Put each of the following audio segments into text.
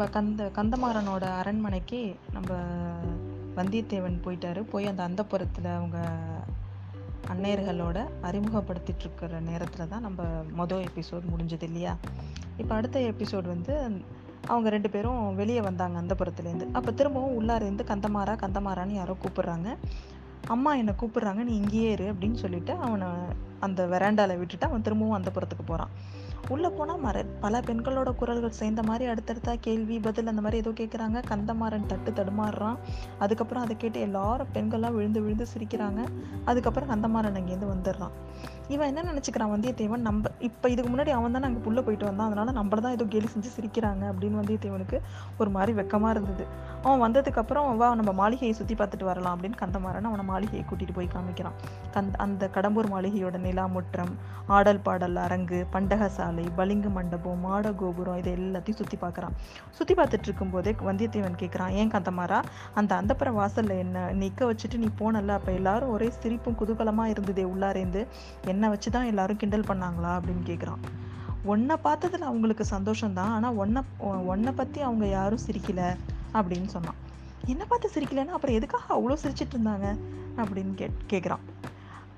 நம்ம கந்த கந்தமாறனோட அரண்மனைக்கு நம்ம வந்தியத்தேவன் போயிட்டாரு. போய் அந்த அந்தப்புறத்தில் அவங்க அன்னையர்களோட அறிமுகப்படுத்திட்டு இருக்கிற நேரத்தில் தான் நம்ம மொதல் எபிசோட் முடிஞ்சது இல்லையா? இப்போ அடுத்த எபிசோட் வந்து அவங்க ரெண்டு பேரும் வெளியே வந்தாங்க அந்தப்புறத்துலேருந்து அப்போ திரும்பவும் உள்ளாரேருந்து கந்தமாரா கந்தமாரான்னு யாரோ கூப்பிட்றாங்க. அம்மா என்னை கூப்பிட்றாங்க நீ இங்கேயே இரு அப்படின்னு சொல்லிட்டு அவனை அந்த வெராண்டாவில் விட்டுட்டு அவன் திரும்பவும் அந்த புறத்துக்கு போகிறான் உள்ளே போனால் மர பல பெண்களோட குரல்கள் சேர்ந்த மாதிரி அடுத்தடுத்தா கேள்வி பதில் அந்த மாதிரி ஏதோ கேட்குறாங்க கந்தமாறன் தட்டு தடுமாறுறான். அதுக்கப்புறம் அதை கேட்டு எல்லாரும் பெண்கள்லாம் விழுந்து விழுந்து சிரிக்கிறாங்க. அதுக்கப்புறம் கந்தமாறன் அங்கேருந்து வந்துடுறான். இவன் என்ன நினச்சிக்கிறான் வந்தியத்தேவன்? நம்ம இப்போ இதுக்கு முன்னாடி அவன் தானே அங்கே புள்ள போயிட்டு வந்தான். அதனால நம்மள தான் ஏதோ கேலி செஞ்சு சிரிக்கிறாங்க அப்படின்னு வந்தியத்தேவனுக்கு ஒரு மாதிரி வெக்கமாக இருந்தது. அவன் வந்ததுக்கப்புறம் வா நம்ம மாளிகையை சுற்றி பார்த்துட்டு வரலாம் அப்படின்னு கந்தமாறன் அவனை மாளிகையை கூட்டிகிட்டு போய் காமிக்கிறான். கந்த அந்த கடம்பூர் மாளிகையோட நிலா முற்றம் ஆடல் பாடல் அரங்கு பண்டகசாலை பளிங்கு மண்டபம் மாட கோபுரம் இதை எல்லாத்தையும் சுற்றி பார்க்குறான். சுற்றி பார்த்துட்டு இருக்கும்போதே வந்தியத்தேவன் கேட்குறான் ஏன் கந்தமாரா அந்த அந்தப்புற வாசலில் என்ன நிற்க வச்சுட்டு நீ போனல அப்போ எல்லாரும் ஒரே சிரிப்பும் குதூகலமாக இருந்ததே உள்ளாரேந்து என்னை வச்சு தான் எல்லாரும் கிண்டல் பண்ணாங்களா? அப்படின்னு கேட்குறான். உன்னை பார்த்ததில் அவங்களுக்கு சந்தோஷம்தான் ஆனால் உன்னை உன்னை பற்றி அவங்க யாரும் சிரிக்கல அப்படின்னு சொன்னான். என்னை பார்த்து சிரிக்கலைன்னா அப்புறம் எதுக்காக அவ்வளோ சிரிச்சிட்டு இருந்தாங்க? அப்படின்னு கே கேட்குறான்.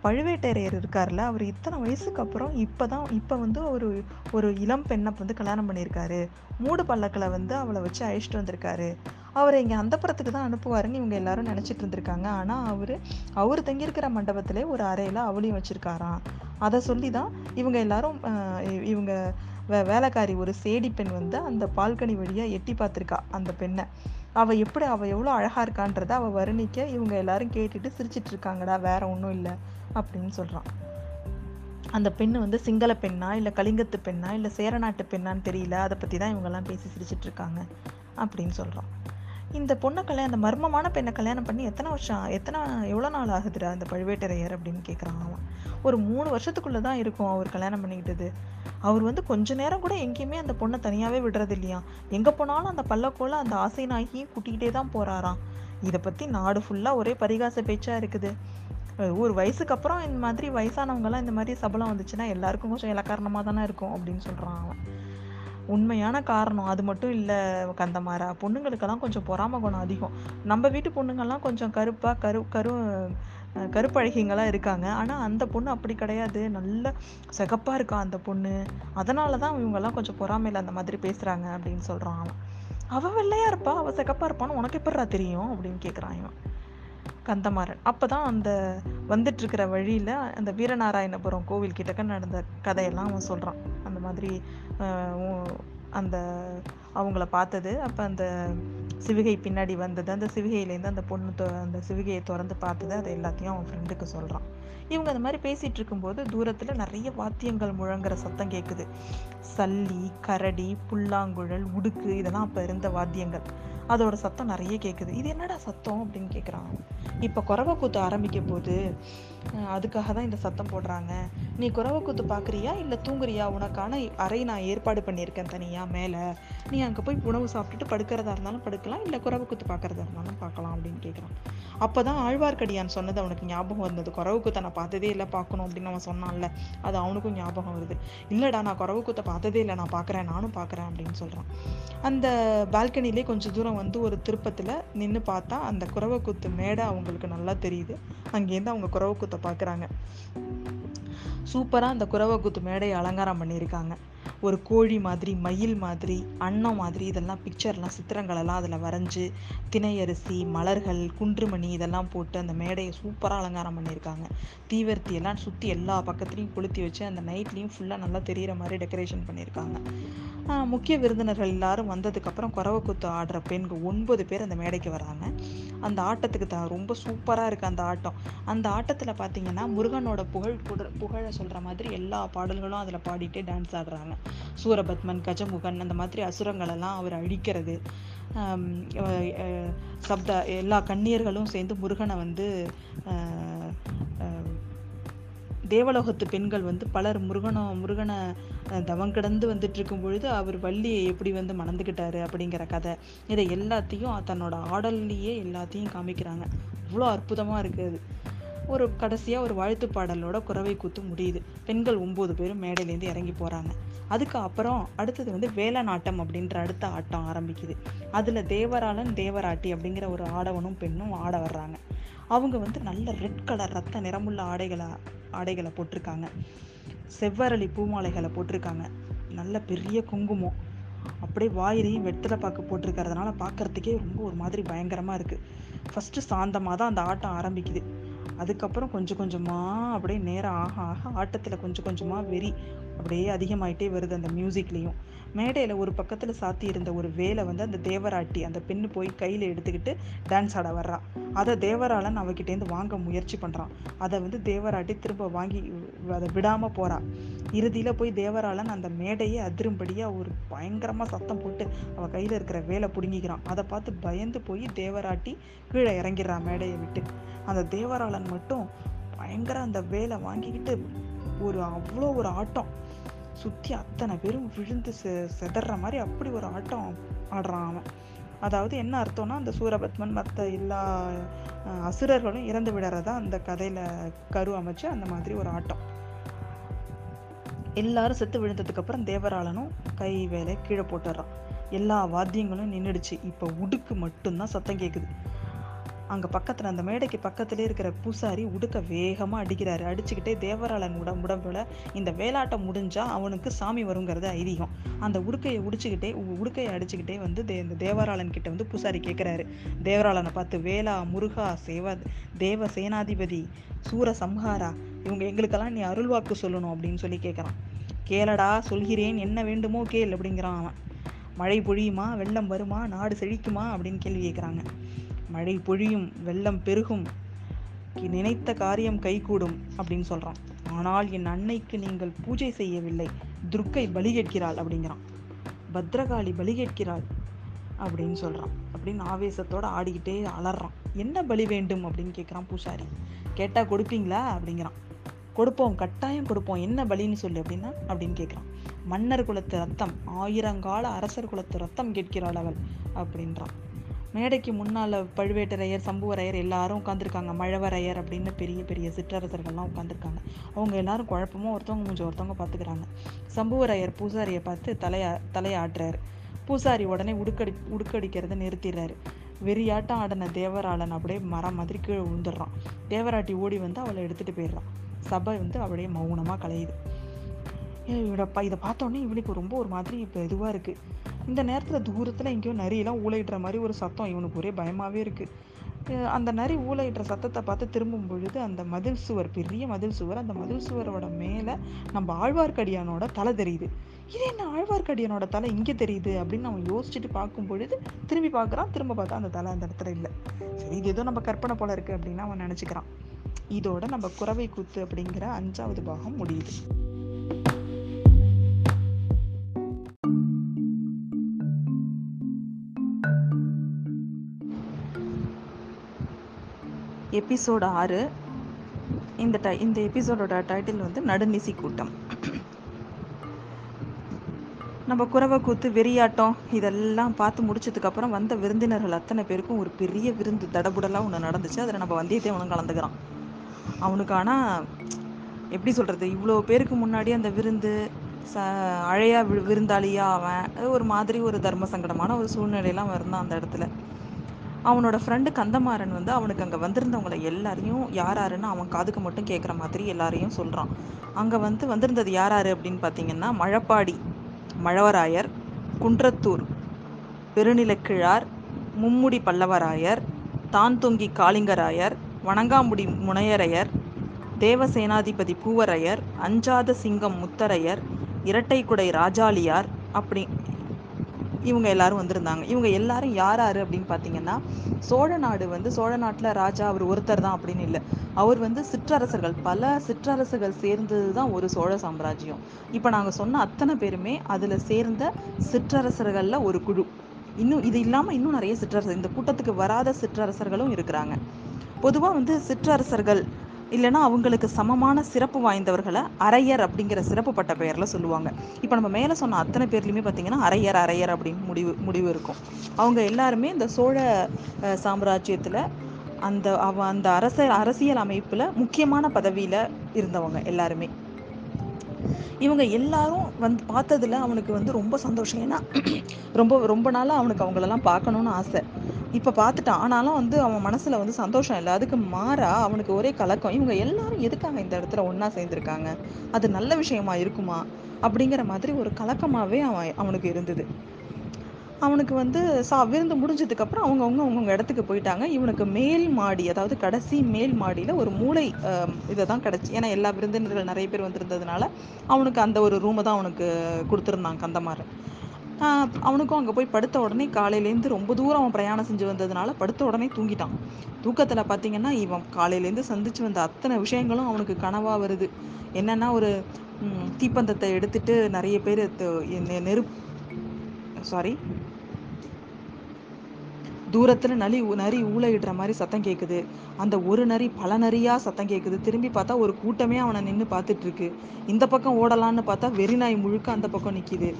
பழுவேட்டரையர் இருக்கார்ல அவர் இத்தனை வயசுக்கு அப்புறம் இப்போ தான் இப்போ வந்து ஒரு ஒரு இளம் பெண்ணை வந்து கல்யாணம் பண்ணியிருக்காரு. மூடு பல்லக்கில் வந்து அவளை வச்சு அழைச்சிட்டு வந்திருக்காரு. அவரை இங்கே அந்தப்புறத்துக்கு தான் அனுப்புவாருன்னு இவங்க எல்லாரும் நினச்சிட்டு இருந்திருக்காங்க. ஆனால் அவர் அவர் தங்கியிருக்கிற மண்டபத்திலே ஒரு அறையில் அவளையும் வச்சுருக்காராம். அதை சொல்லி தான் இவங்க எல்லாரும் இவங்க வே வேலைக்காரி ஒரு சேடி பெண் வந்து அந்த பால்கனி வழியாக எட்டி பார்த்துருக்கா அந்த பெண்ணை. அவள் எப்படி அவள் எவ்வளோ அழகாக இருக்கான்றதை அவள் வர்ணிக்க இவங்க எல்லாரும் கேட்டுட்டு சிரிச்சிட்டு இருக்காங்கடா வேற ஒன்றும் இல்லை அப்படின்னு சொல்கிறான் அந்த பெண் வந்து சிங்கள பெண்ணா இல்லை கலிங்கத்து பெண்ணா இல்லை சேரநாட்டு பெண்ணான்னு தெரியல அதை பற்றி தான் இவங்கெல்லாம் பேசி சிரிச்சிட்டு இருக்காங்க அப்படின்னு சொல்கிறான் இந்த பொண்ணை கல்யாணம் அந்த மர்மமான பெண்ணை கல்யாணம் பண்ணி எத்தனை வருஷம் எத்தனை எவ்வளோ நாள் ஆகுதுடா அந்த பழுவேட்டரையர் அப்படின்னு கேட்குறான் அவன். ஒரு மூணு வருஷத்துக்குள்ளே தான் இருக்கும் அவர் கல்யாணம் பண்ணிக்கிட்டது. அவர் வந்து கொஞ்ச நேரம் கூட எங்கேயுமே அந்த பொண்ணை தனியாகவே விடுறது இல்லையா எங்கே போனாலும் அந்த பல்லக்கோல அந்த ஆசை நாயகியும் கூட்டிக்கிட்டே தான் போகிறாராம் இதை பற்றி நாடு ஃபுல்லாக ஒரே பரிகாச பேச்சாக இருக்குது. ஒரு வயசுக்கு அப்புறம் இந்த மாதிரி வயசானவங்கலாம் இந்த மாதிரி சபலம் வந்துச்சுன்னா எல்லாருக்கும் கொஞ்சம் இலக்காரணமாக தானே இருக்கும் அப்படின்னு சொல்கிறான் அவன். உண்மையான காரணம். அது மட்டும் இல்லை கந்தமாரா பொண்ணுங்களுக்கெல்லாம் கொஞ்சம் பொறாம குணம் அதிகம். நம்ம வீட்டு பொண்ணுங்கள்லாம் கொஞ்சம் கருப்பாக கரு கரு கருப்பழகிங்களாம் இருக்காங்க. ஆனால் அந்த பொண்ணு அப்படி கிடையாது. நல்ல சிகப்பாக இருக்கா அந்த பொண்ணு. அதனால தான் இவங்கெல்லாம் கொஞ்சம் பொறாமையில் அந்த மாதிரி பேசுகிறாங்க அப்படின்னு சொல்கிறான் அவன். அவள் வெள்ளையாக இருப்பா. அவள் சிகப்பாக இருப்பான்னு உனக்கு எப்படா தெரியும்? அப்படின்னு கேட்குறான் இவன். கந்தமாறன். அப்போ தான் அந்த வந்துட்டுருக்கிற வழியில் அந்த வீரநாராயணபுரம் கோவில் கிட்டக்க நடந்த கதையெல்லாம் அவன் சொல்கிறான் மாதிரி அந்த அவங்கள பார்த்தது. அப்போ அந்த சிவிகை பின்னாடி வந்தது. அந்த சிவிகையிலேருந்து அந்த பொண்ணு அந்த சிவிகையை திறந்து பார்த்தது. அதை எல்லாத்தையும் அவன் ஃப்ரெண்டுக்கு சொல்கிறான் இவங்க அந்த மாதிரி பேசிகிட்டு இருக்கும்போது தூரத்தில் நிறைய வாத்தியங்கள் முழங்குற சத்தம் கேட்குது சல்லி கரடி புல்லாங்குழல் உடுக்கு இதெல்லாம் அப்போ இருந்த வாத்தியங்கள். அதோட சத்தம் நிறைய கேட்குது இது என்னடா சத்தம் அப்படின்னு கேட்குறான் இப்போ குறவை கூத்து ஆரம்பிக்க போது அதுக்காக தான் இந்த சத்தம் போடுறாங்க. நீ குறவை கூத்து பார்க்குறியா இல்லை தூங்குறியா? உனக்கான அறை நான் ஏற்பாடு பண்ணியிருக்கேன் தனியாக மேலே. நீ அங்கே போய் உணவு சாப்பிட்டுட்டு படுக்கிறதா இருந்தாலும் படுக்கலாம். இல்லை குறவு குத்து பார்க்குறதா இருந்தாலும் பார்க்கலாம் அப்படின்னு கேட்குறான் அப்போ தான் ஆழ்வார்க்கடியான் சொன்னது அவனுக்கு ஞாபகம் வந்தது. குறவு குத்தை நான் பார்த்ததே இல்லை பார்க்கணும் அப்படின்னு அவன் சொன்னான்ல. அது அவனுக்கும் ஞாபகம் வருது. இல்லைடா நான் குறவு குத்தை பார்த்ததே இல்லை நான் பார்க்குறேன் நானும் பார்க்குறேன் அப்படின்னு சொல்கிறான் அந்த பால்கனிலே கொஞ்சம் தூரம் வந்து ஒரு திருப்பத்தில் நின்று பார்த்தா அந்த குறவை குத்து மேடை அவங்களுக்கு நல்லா தெரியுது. அங்கேருந்து அவங்க குறவை குத்தை பார்க்குறாங்க சூப்பராக அந்த குறவை குத்து மேடையை அலங்காரம் பண்ணியிருக்காங்க. ஒரு கோழி மாதிரி மயில் மாதிரி அன்னம் மாதிரி இதெல்லாம் பிக்சர்லாம் சித்திரங்களெல்லாம் அதில் வரைஞ்சி திணையரிசி மலர்கள் குன்றுமணி இதெல்லாம் போட்டு அந்த மேடையை சூப்பராக அலங்காரம் பண்ணியிருக்காங்க. தீவர்த்தி எல்லாம் சுற்றி எல்லா பக்கத்துலேயும் கொளுத்தி வச்சு அந்த நைட்லேயும் ஃபுல்லாக நல்லா தெரிகிற மாதிரி டெக்கரேஷன் பண்ணியிருக்காங்க. முக்கிய விருந்தினர்கள் எல்லாரும் வந்ததுக்கப்புறம் குறவை குத்து ஆடுற பெண்கள் ஒன்பது பேர் அந்த மேடைக்கு வராங்க. அந்த ஆட்டத்துக்கு த ரொம்ப சூப்பராக இருக்குது அந்த ஆட்டம். அந்த ஆட்டத்தில் பார்த்தீங்கன்னா முருகனோட புகழ் புகழை சொல்கிற மாதிரி எல்லா பாடல்களும் அதில் பாடிட்டே டான்ஸ் ஆடுறாங்க. சூரபத்மன் கஜமுகன் அந்த மாதிரி அசுரங்களெல்லாம் அவர் அழிக்கிறது. சப்த எல்லா கண்ணியர்களும் சேர்ந்து முருகனை வந்து தேவலோகத்து பெண்கள் வந்து பலர் முருகனோ முருகனை தவம் கிடந்து வந்துட்டு இருக்கும் பொழுது அவர் வள்ளியை எப்படி வந்து மணந்துக்கிட்டாரு அப்படிங்கிற கதை. இதை எல்லாத்தையும் தன்னோட ஆடல்லையே எல்லாத்தையும் காமிக்கிறாங்க. அவ்வளோ அற்புதமாக இருக்குது. ஒரு கடைசியாக ஒரு வாழ்த்து பாடலோட குறவை கூத்து முடியுது. பெண்கள் ஒம்பது பேரும் மேடையிலேருந்து இறங்கி போகிறாங்க அதுக்கு அப்புறம் அடுத்தது வந்து வேலநாட்டம் அப்படின்ற அடுத்த ஆட்டம் ஆரம்பிக்குது. அதில் தேவராளன் தேவராட்டி அப்படிங்கிற ஒரு ஆடவனும் பெண்ணும் ஆட வர்றாங்க. அவங்க வந்து நல்ல ரெட் கலர் ரத்த நிறமுள்ள ஆடைகளை ஆடைகளை போட்டிருக்காங்க. செவ்வரளி பூமாலைகளை போட்டிருக்காங்க. நல்ல பெரிய குங்குமம். அப்படியே வாயிலையும் வெத்தலை பாக்கு போட்டிருக்கறதுனால பார்க்கறதுக்கே ரொம்ப ஒரு மாதிரி பயங்கரமாக இருக்குது ஃபஸ்ட்டு சாந்தமாக தான் அந்த ஆட்டம் ஆரம்பிக்குது. அதுக்கப்புறம் கொஞ்சம் கொஞ்சமாக அப்படியே நேரம் ஆக ஆக ஆட்டத்தில் கொஞ்சம் கொஞ்சமாக வெறி அப்படியே அதிகமாயிட்டே வருது அந்த மியூசிக்லேயும் மேடையில் ஒரு பக்கத்தில் சாத்தி இருந்த ஒரு வேலை வந்து அந்த தேவராட்டி அந்த பெண்ணு போய் கையில் எடுத்துக்கிட்டு டான்ஸ் ஆட வர்றா. அதை தேவராளன் அவகிட்டேருந்து வாங்க முயற்சி பண்ணுறான் அதை வந்து தேவராட்டி திரும்ப வாங்கி அதை விடாமல் போகிறா இறுதியில் போய் தேவராளன் அந்த மேடையே அதிரும்படியாக ஒரு பயங்கரமாக சத்தம் போட்டு அவள் கையில் இருக்கிற வேலை பிடுங்கிக்கிறான். அதை பார்த்து பயந்து போய் தேவராட்டி கீழே இறங்கிடுறான் மேடையை விட்டு. அந்த தேவராளன் மட்டும் பயங்கர அந்த வேலை வாங்கிக்கிட்டு ஒரு அவ்வளோ ஒரு ஆட்டம். சுற்றி அத்தனை பேரும் விழுந்து செ செதற மாதிரி அப்படி ஒரு ஆட்டம் ஆடுறான் அவன். அதாவது என்ன அர்த்தம்னா அந்த சூரபத்மன் மற்ற எல்லா அசுரர்களும் இறந்து விடுறதா அந்த கதையில் கரு அமைச்சு அந்த மாதிரி ஒரு ஆட்டம். எல்லாரும் செத்து விழுந்ததுக்கு அப்புறம் தேவராளனும் கை வேலை கீழே போட்டுடுறான். எல்லா வாத்தியங்களும் நின்றுடுச்சு இப்போ உடுக்கு மட்டும்தான் சத்தம் கேட்குது அங்கே பக்கத்தில் அந்த மேடைக்கு பக்கத்திலே இருக்கிற பூசாரி உடுக்க வேகமாக அடிக்கிறாரு. அடிச்சுக்கிட்டே தேவராளன் உட உடம்புல இந்த வேலாட்டம் முடிஞ்சால் அவனுக்கு சாமி வருங்கிறது ஐதீகம். அந்த உடுக்கையை உடிச்சுக்கிட்டே உடுக்கையை அடிச்சுக்கிட்டே வந்து தே இந்த தேவராளன் கிட்ட வந்து பூசாரி கேட்குறாரு தேவராளனை பார்த்து வேலா முருகா சேவ தேவ சேனாதிபதி சூர சம்ஹாரா இவங்க எங்களுக்கெல்லாம் நீ அருள்வாக்கு சொல்லணும் அப்படின்னு சொல்லி கேட்குறான் கேளடா சொல்கிறேன் என்ன வேண்டுமோ கேள் அப்படிங்கிறான் அவன். மழை பொழியுமா? வெள்ளம் வருமா? நாடு செழிக்குமா? அப்படின்னு கேள்வி கேட்குறாங்க மழை பொழியும் வெள்ளம் பெருகும் நினைத்த காரியம் கைகூடும் அப்படின்னு சொல்கிறான் ஆனால் என் அன்னைக்கு நீங்கள் பூஜை செய்யவில்லை. துர்க்கை பலி கேட்கிறாள் அப்படிங்கிறான். பத்ரகாளி பலி கேட்கிறாள் அப்படின்னு சொல்கிறான் அப்படின்னு ஆவேசத்தோடு ஆடிக்கிட்டே அலறான். என்ன பலி வேண்டும்? அப்படின்னு கேட்குறான் பூசாரி. கேட்டால் கொடுப்பீங்களா? அப்படிங்கிறான். கொடுப்போம் கட்டாயம் கொடுப்போம். என்ன பலின்னு சொல்லு அப்படின்னா அப்படின்னு கேட்குறான். மன்னர் குலத்து ரத்தம் ஆயிரங்கால அரசர் குலத்து ரத்தம் கேட்கிறாள் அவள் அப்படின்றான். மேடைக்கு முன்னால் பழுவேட்டரையர் சம்புவரையர் எல்லாரும் உட்காந்துருக்காங்க மழவரையர் அப்படின்னு பெரிய பெரிய சிற்றரசர்கள்லாம் உட்காந்துருக்காங்க அவங்க எல்லாரும் குழப்பமும் ஒருத்தவங்க கொஞ்சம் ஒருத்தவங்க பார்த்துக்கிறாங்க. சம்புவரையர் பூசாரியை பார்த்து தலையா தலையாட்டுறாரு. பூசாரி உடனே உடுக்கடி உடுக்கடிக்கிறத நிறுத்திடுறாரு. வெறியாட்டம் ஆடின தேவராளன் அப்படியே மரம் மாதிரி கீழே விழுந்துடுறான். தேவராட்டி ஓடி வந்து அவளை எடுத்துகிட்டு போயிடுறான். சபை வந்து அப்படியே மௌனமாக கலையுது. இவடப்பா இதை பார்த்தோன்னே இவனுக்கு ரொம்ப ஒரு மாதிரி இப்போ இதுவாக இருக்குது இந்த நேரத்தில் தூரத்தில் எங்கேயோ நரியெல்லாம் ஊழையிடுற மாதிரி ஒரு சத்தம் இவனுக்கு ஒரே பயமாகவே இருக்குது அந்த நரி ஊழையிடுற சத்தத்தை பார்த்து திரும்பும் பொழுது அந்த மதில் சுவர் பெரிய மதில் சுவர் அந்த மதில் சுவரோட மேலே நம்ம ஆழ்வார்க்கடியானோட தலை தெரியுது. இது என்ன ஆழ்வார்க்கடியானோட தலை இங்கே தெரியுது அப்படின்னு அவன் யோசிச்சுட்டு பார்க்கும் பொழுது திரும்பி பார்க்குறான் திரும்ப பார்த்தா அந்த தலை அந்த இடத்துல இல்லை. சரி இது ஏதோ நம்ம கற்பனை போல இருக்குது அப்படின்னு அவன் நினச்சிக்கிறான். இதோட நம்ம குறவை கூத்து அப்படிங்கிற அஞ்சாவது பாகம் முடியுது. எபிசோடு ஆறு. இந்த டை இந்த எபிசோடோட டைட்டில் வந்து நடுநிசி கூட்டம் நம்ம குறவை கூத்து வெறியாட்டம் இதெல்லாம் பார்த்து முடிச்சதுக்கப்புறம் வந்த விருந்தினர்கள் அத்தனை பேருக்கும் ஒரு பெரிய விருந்து தடபுடலாக ஒன்று நடந்துச்சு. அதில் நம்ம வந்தியத்தேவனும் கலந்துக்கிறான். அவனுக்கு ஆனால் எப்படி சொல்கிறது இவ்வளோ பேருக்கு முன்னாடி அந்த விருந்து ச அழையா விருந்தாளியாக அவன் ஒரு மாதிரி ஒரு தர்ம சங்கடமான ஒரு சூழ்நிலையெல்லாம் இருந்தான் அந்த இடத்துல. அவனோட ஃப்ரெண்டு கந்தமாறன் வந்து அவனுக்கு அங்கே வந்திருந்தவங்களை எல்லாரையும் யார் யாருன்னு அவன் காதுக்கு மட்டும் கேட்குற மாதிரி எல்லாரையும் சொல்கிறான் அங்கே வந்து வந்திருந்தது யார் யார் அப்படின்னு பார்த்தீங்கன்னா மழப்பாடி மழவராயர் குன்றத்தூர் பெருநிலக்கிழார் மும்முடி பல்லவராயர் தான்தொங்கி காளிங்கராயர் வணங்காமுடி முனையரையர் தேவசேனாதிபதி பூவரையர் அஞ்சாத சிங்கம் முத்தரையர் இரட்டைக்குடை ராஜாளியார் அப்படி இவங்க எல்லாரும் வந்திருந்தாங்க. இவங்க எல்லாரும் யார் யார் அப்படின்னு பார்த்தீங்கன்னா சோழ நாடு வந்து சோழ நாட்டில் ராஜா அவர் ஒருத்தர் தான் அப்படின்னு இல்லை. அவர் வந்து சிற்றரசர்கள். பல சிற்றரசுகள் சேர்ந்தது தான் ஒரு சோழ சாம்ராஜ்யம். இப்போ நாங்கள் சொன்ன அத்தனை பேருமே அதில் சேர்ந்த சிற்றரசர்களில் ஒரு குழு. இன்னும் இது இல்லாமல் இன்னும் நிறைய சிற்றரசர் இந்த கூட்டத்துக்கு வராத சிற்றரசர்களும் இருக்கிறாங்க. பொதுவாக வந்து சிற்றரசர்கள் இல்லைன்னா அவங்களுக்கு சமமான சிறப்பு வாய்ந்தவர்களை அரையர் அப்படிங்கிற சிறப்பு பட்ட பெயரில் சொல்லுவாங்க. இப்போ நம்ம மேலே சொன்ன அத்தனை பேர்லையுமே பார்த்தீங்கன்னா அரையர் அரையர் அப்படின்னு முடிவு முடிவு இருக்கும். அவங்க எல்லாருமே இந்த சோழ சாம்ராஜ்யத்தில் அந்த அவ அந்த அரச அரசியல் அமைப்பில் முக்கியமான பதவியில் இருந்தவங்க எல்லாருமே. இவங்க எல்லாரும் வந்து பார்த்ததுல அவனுக்கு வந்து ரொம்ப சந்தோஷம். ஏன்னா ரொம்ப ரொம்ப நாளாக அவனுக்கு அவங்களெல்லாம் பார்க்கணுன்னு ஆசை. இப்போ பார்த்துட்டான் ஆனாலும் வந்து அவன் மனசில் வந்து சந்தோஷம் இல்லை. அதுக்கு மாறா அவனுக்கு ஒரே கலக்கம் இவங்க எல்லாரும் எதுக்காக இந்த இடத்துல ஒன்றா சேர்ந்துருக்காங்க? அது நல்ல விஷயமா இருக்குமா? அப்படிங்கிற மாதிரி ஒரு கலக்கமாகவே அவன் அவனுக்கு இருந்தது. அவனுக்கு வந்து சா விருந்து முடிஞ்சதுக்கப்புறம் அவங்கவுங்க அவங்கவுங்க இடத்துக்கு போயிட்டாங்க. இவனுக்கு மேல் மாடி அதாவது கடைசி மேல் மாடியில் ஒரு மூளை இதை தான் கிடச்சி. ஏன்னா எல்லா விருந்தினர்கள் நிறைய பேர் வந்திருந்ததுனால அவனுக்கு அந்த ஒரு ரூமை தான் அவனுக்கு கொடுத்துருந்தான் கந்தமாறன். அவனுக்கும் அங்கே போய் படுத்த உடனே காலையிலேருந்து ரொம்ப தூரம் அவன் பிரயாணம் செஞ்சு வந்ததுனால படுத்த உடனே தூங்கிட்டான். தூக்கத்தில் பார்த்தீங்கன்னா இவன் காலையிலேருந்து சந்திச்சு வந்த அத்தனை விஷயங்களும் அவனுக்கு கனவாக வருது. என்னென்னா ஒரு தீப்பந்தத்தை எடுத்துட்டு நிறைய பேர் நெருப் சாரி தூரத்தில் நலி நரி ஊழையிடுற மாதிரி சத்தம் கேட்குது அந்த ஒரு நரி பல நரியாக சத்தம் கேட்குது திரும்பி பார்த்தா ஒரு கூட்டமே அவனை நின்று பார்த்துட்ருக்கு இந்த பக்கம் ஓடலான்னு பார்த்தா வெறிநாய் முழுக்க அந்த பக்கம் நிற்கிது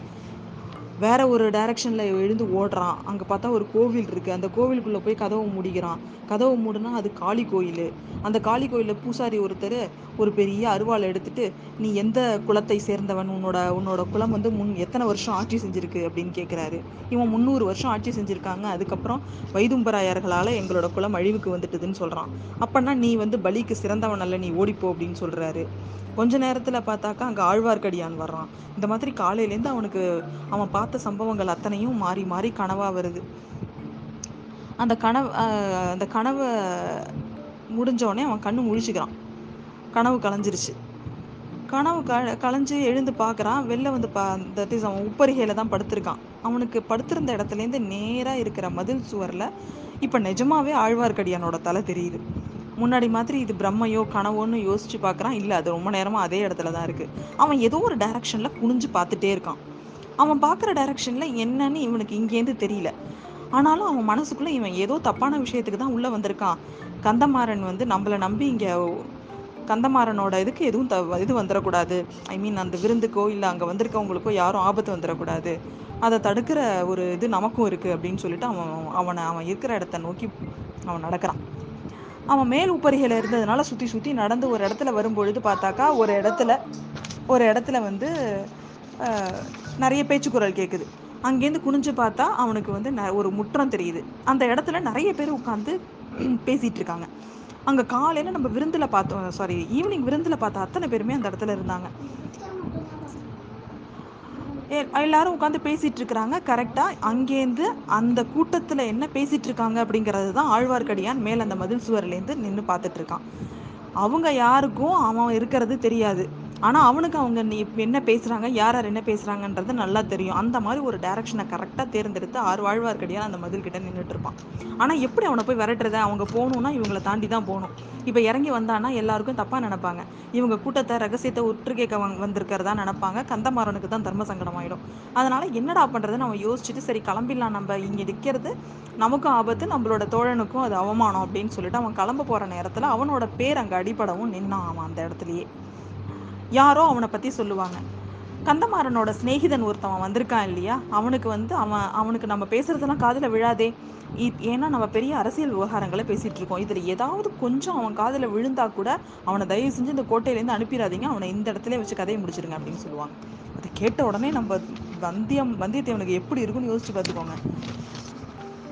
வேற ஒரு டைரக்ஷன்ல எழுந்து ஓடுறான். அங்கே பார்த்தா ஒரு கோவில் இருக்கு. அந்த கோவிலுக்குள்ள போய் கதவை மூடிக்கிறான். கதவை மூடுனா அது காளி கோயில். அந்த காளி கோயிலில் பூசாரி ஒருத்தர் ஒரு பெரிய அருவாளை எடுத்துட்டு நீ எந்த குலத்தை சேர்ந்தவன்? உன்னோட உன்னோட குலம் வந்து முன் எத்தனை வருஷம் ஆட்சி செஞ்சிருக்கு? அப்படின்னு கேட்குறாரு இவன் முந்நூறு வருஷம் ஆட்சி செஞ்சிருக்காங்க. அதுக்கப்புறம் வைதும்பராயர்களால் எங்களோட குலம் அழிவுக்கு வந்துட்டுதுன்னு சொல்கிறான் அப்பன்னா நீ வந்து பலிக்கு சிறந்தவன் அல்ல நீ ஓடிப்போ அப்படின்னு சொல்கிறாரு கொஞ்ச நேரத்தில் பார்த்தாக்கா அங்கே ஆழ்வார்க்கடியான் வர்றான். இந்த மாதிரி காலையிலேருந்து அவனுக்கு அவன் பார்த்த சம்பவங்கள் அத்தனையும் மாறி மாறி கனவாக வருது. அந்த கனவு அந்த கனவை முடிஞ்சோடனே அவன் கண்ணு முழிச்சுக்கிறான். கனவு கலைஞ்சிருச்சு. கனவு க கலைஞ்சு எழுந்து பார்க்குறான். வெளில வந்து பா தட் இஸ் அவன் உப்பரிகையில் தான் படுத்திருக்கான். அவனுக்கு படுத்திருந்த இடத்துலேருந்து நேராக இருக்கிற மதில் சுவரில் இப்போ நிஜமாவே ஆழ்வார்க்கடியானோட தலை தெரியுது. முன்னாடி மாதிரி இது பிரம்மையோ கனவோன்னு யோசிச்சு பார்க்குறான். இல்லை அது ரொம்ப நேரமாக அதே இடத்துல தான் இருக்குது அவன் ஏதோ ஒரு டைரக்ஷனில் குனிஞ்சு பார்த்துட்டே இருக்கான். அவன் பார்க்குற டைரக்ஷனில் என்னன்னு இவனுக்கு இங்கேருந்து தெரியல. ஆனாலும் அவன் மனசுக்குள்ளே இவன் ஏதோ தப்பான விஷயத்துக்கு தான் உள்ளே வந்திருக்கான். கந்தமாறன் வந்து நம்மளை நம்பி இங்கே கந்தமாறனோட இதுக்கு எதுவும் த இது வந்துடக்கூடாது ஐ மீன் அந்த விருந்துக்கோ இல்லை அங்கே வந்திருக்கவங்களுக்கோ யாரும் ஆபத்து வந்துடக்கூடாது அதை தடுக்கிற ஒரு இது நமக்கும் இருக்குது அப்படின்னு சொல்லிட்டு அவன் அவனை அவன் இருக்கிற இடத்த நோக்கி அவன் நடக்கிறான். அவன் மேல் உப்பரிகையில் இருந்ததுனால சுற்றி சுற்றி நடந்து ஒரு இடத்துல வரும்பொழுது பார்த்தாக்கா ஒரு இடத்துல ஒரு இடத்துல வந்து நிறைய பேச்சுக்குரல் கேட்குது அங்கேருந்து குனிஞ்சு பார்த்தா அவனுக்கு வந்து ந ஒரு முற்றம் தெரியுது. அந்த இடத்துல நிறைய பேர் உட்காந்து பேசிகிட்டு இருக்காங்க. அங்கே காலையில் நம்ம விருந்தில் பார்த்தோம் சாரி ஈவினிங் விருந்தில் பார்த்த அத்தனை பேருமே அந்த இடத்துல இருந்தாங்க. எல்லாரும் உட்காந்து பேசிட்டு இருக்கிறாங்க கரெக்டா அங்கேருந்து அந்த கூட்டத்துல என்ன பேசிட்டு இருக்காங்க அப்படிங்கிறது தான் ஆழ்வார்க்கடியான் மேல அந்த மதில் சுவர்லேருந்து நின்று பார்த்துட்டு இருக்கான் அவங்க யாருக்கும் அவன் இருக்கிறது தெரியாது. ஆனால் அவனுக்கு அவங்க நீ என்ன பேசுகிறாங்க யார் யார் என்ன பேசுகிறாங்கன்றது நல்லா தெரியும். அந்த மாதிரி ஒரு டேரக்ஷனை கரெக்டாக தேர்ந்தெடுத்து ஆறு வாழ்வார்க்கடியாக அந்த மதில் கிட்ட நின்றுட்டு இருப்பான். ஆனால் எப்படி அவனை போய் விரட்டுறத? அவங்க போகணுன்னா இவங்களை தாண்டி தான் போகணும். இப்போ இறங்கி வந்தானா எல்லாருக்கும் தப்பாக நினைப்பாங்க. இவங்க கூட்டத்தை ரகசியத்தை உற்று கேட்க வந்திருக்கிறதா நினைப்பாங்க. கந்தமாறனுக்கு தான் தர்ம சங்கடம் ஆகிடும் அதனால் என்னடா பண்ணுறதுன்னு அவன் யோசிச்சுட்டு சரி கிளம்பிடலாம். நம்ம இங்கே நிற்கிறது நமக்கும் ஆபத்து நம்மளோட தோழனுக்கும் அது அவமானம் அப்படின்னு சொல்லிட்டு அவன் கிளம்ப போகிற நேரத்தில் அவனோட பேர் அங்கே அடிப்படவும் நின்னான் அவன் அந்த இடத்துலையே. யாரோ அவனை பற்றி சொல்லுவாங்க. கந்தமாறனோட சிநேகிதன் ஒருத்தவன் வந்திருக்கான் இல்லையா? அவனுக்கு வந்து அவன் அவனுக்கு நம்ம பேசுறதெல்லாம் காதில் விழாதே. ஏன்னா நம்ம பெரிய அரசியல் விவகாரங்களை பேசிகிட்டு இருக்கோம். இதில் ஏதாவது கொஞ்சம் அவன் காதில் விழுந்தா கூட அவனை தயவு செஞ்சு இந்த கோட்டையிலேருந்து அனுப்பிடாதீங்க. அவனை இந்த இடத்துல வச்சு கதையை முடிச்சிருங்க அப்படின்னு சொல்லுவாங்க. அதை கேட்ட உடனே நம்ம வந்தியம் வந்தியத்தேவனுக்கு எப்படி இருக்குன்னு யோசிச்சு பார்த்துக்கோங்க.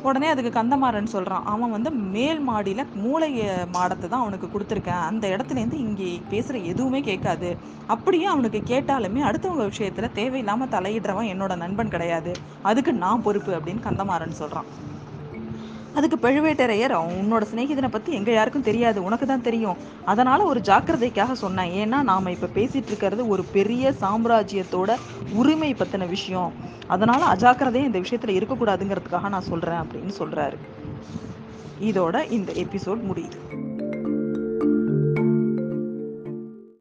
உடனே அதுக்கு கந்தமாறன் சொல்கிறான் அவன் வந்து மேல் மாடியில் மூளை மாடத்தை தான் அவனுக்கு கொடுத்துருக்கேன். அந்த இடத்துலேருந்து இங்கே பேசுகிற எதுவுமே கேட்காது. அப்படியே அவனுக்கு கேட்டாலுமே அடுத்தவங்க விஷயத்தில் தேவையில்லாமல் தலையிடுறவன் என்னோட நண்பன் கிடையாது. அதுக்கு நான் பொறுப்பு அப்படின்னு கந்தமாறன் சொல்கிறான் அதுக்கு பழுவேட்டரையர் உன்னோட சிநேகிதனை பற்றி எங்கள் யாருக்கும் தெரியாது உனக்கு தான் தெரியும். அதனால் ஒரு ஜாக்கிரதைக்காக சொன்னேன். ஏன்னா நாம் இப்போ பேசிகிட்டு இருக்கிறது ஒரு பெரிய சாம்ராஜ்யத்தோட உரிமை பற்றின விஷயம். அதனால் அஜாக்கிரதையும் இந்த விஷயத்தில் இருக்கக்கூடாதுங்கிறதுக்காக நான் சொல்கிறேன் அப்படின்னு சொல்கிறாரு இதோட இந்த எபிசோட் முடியுது.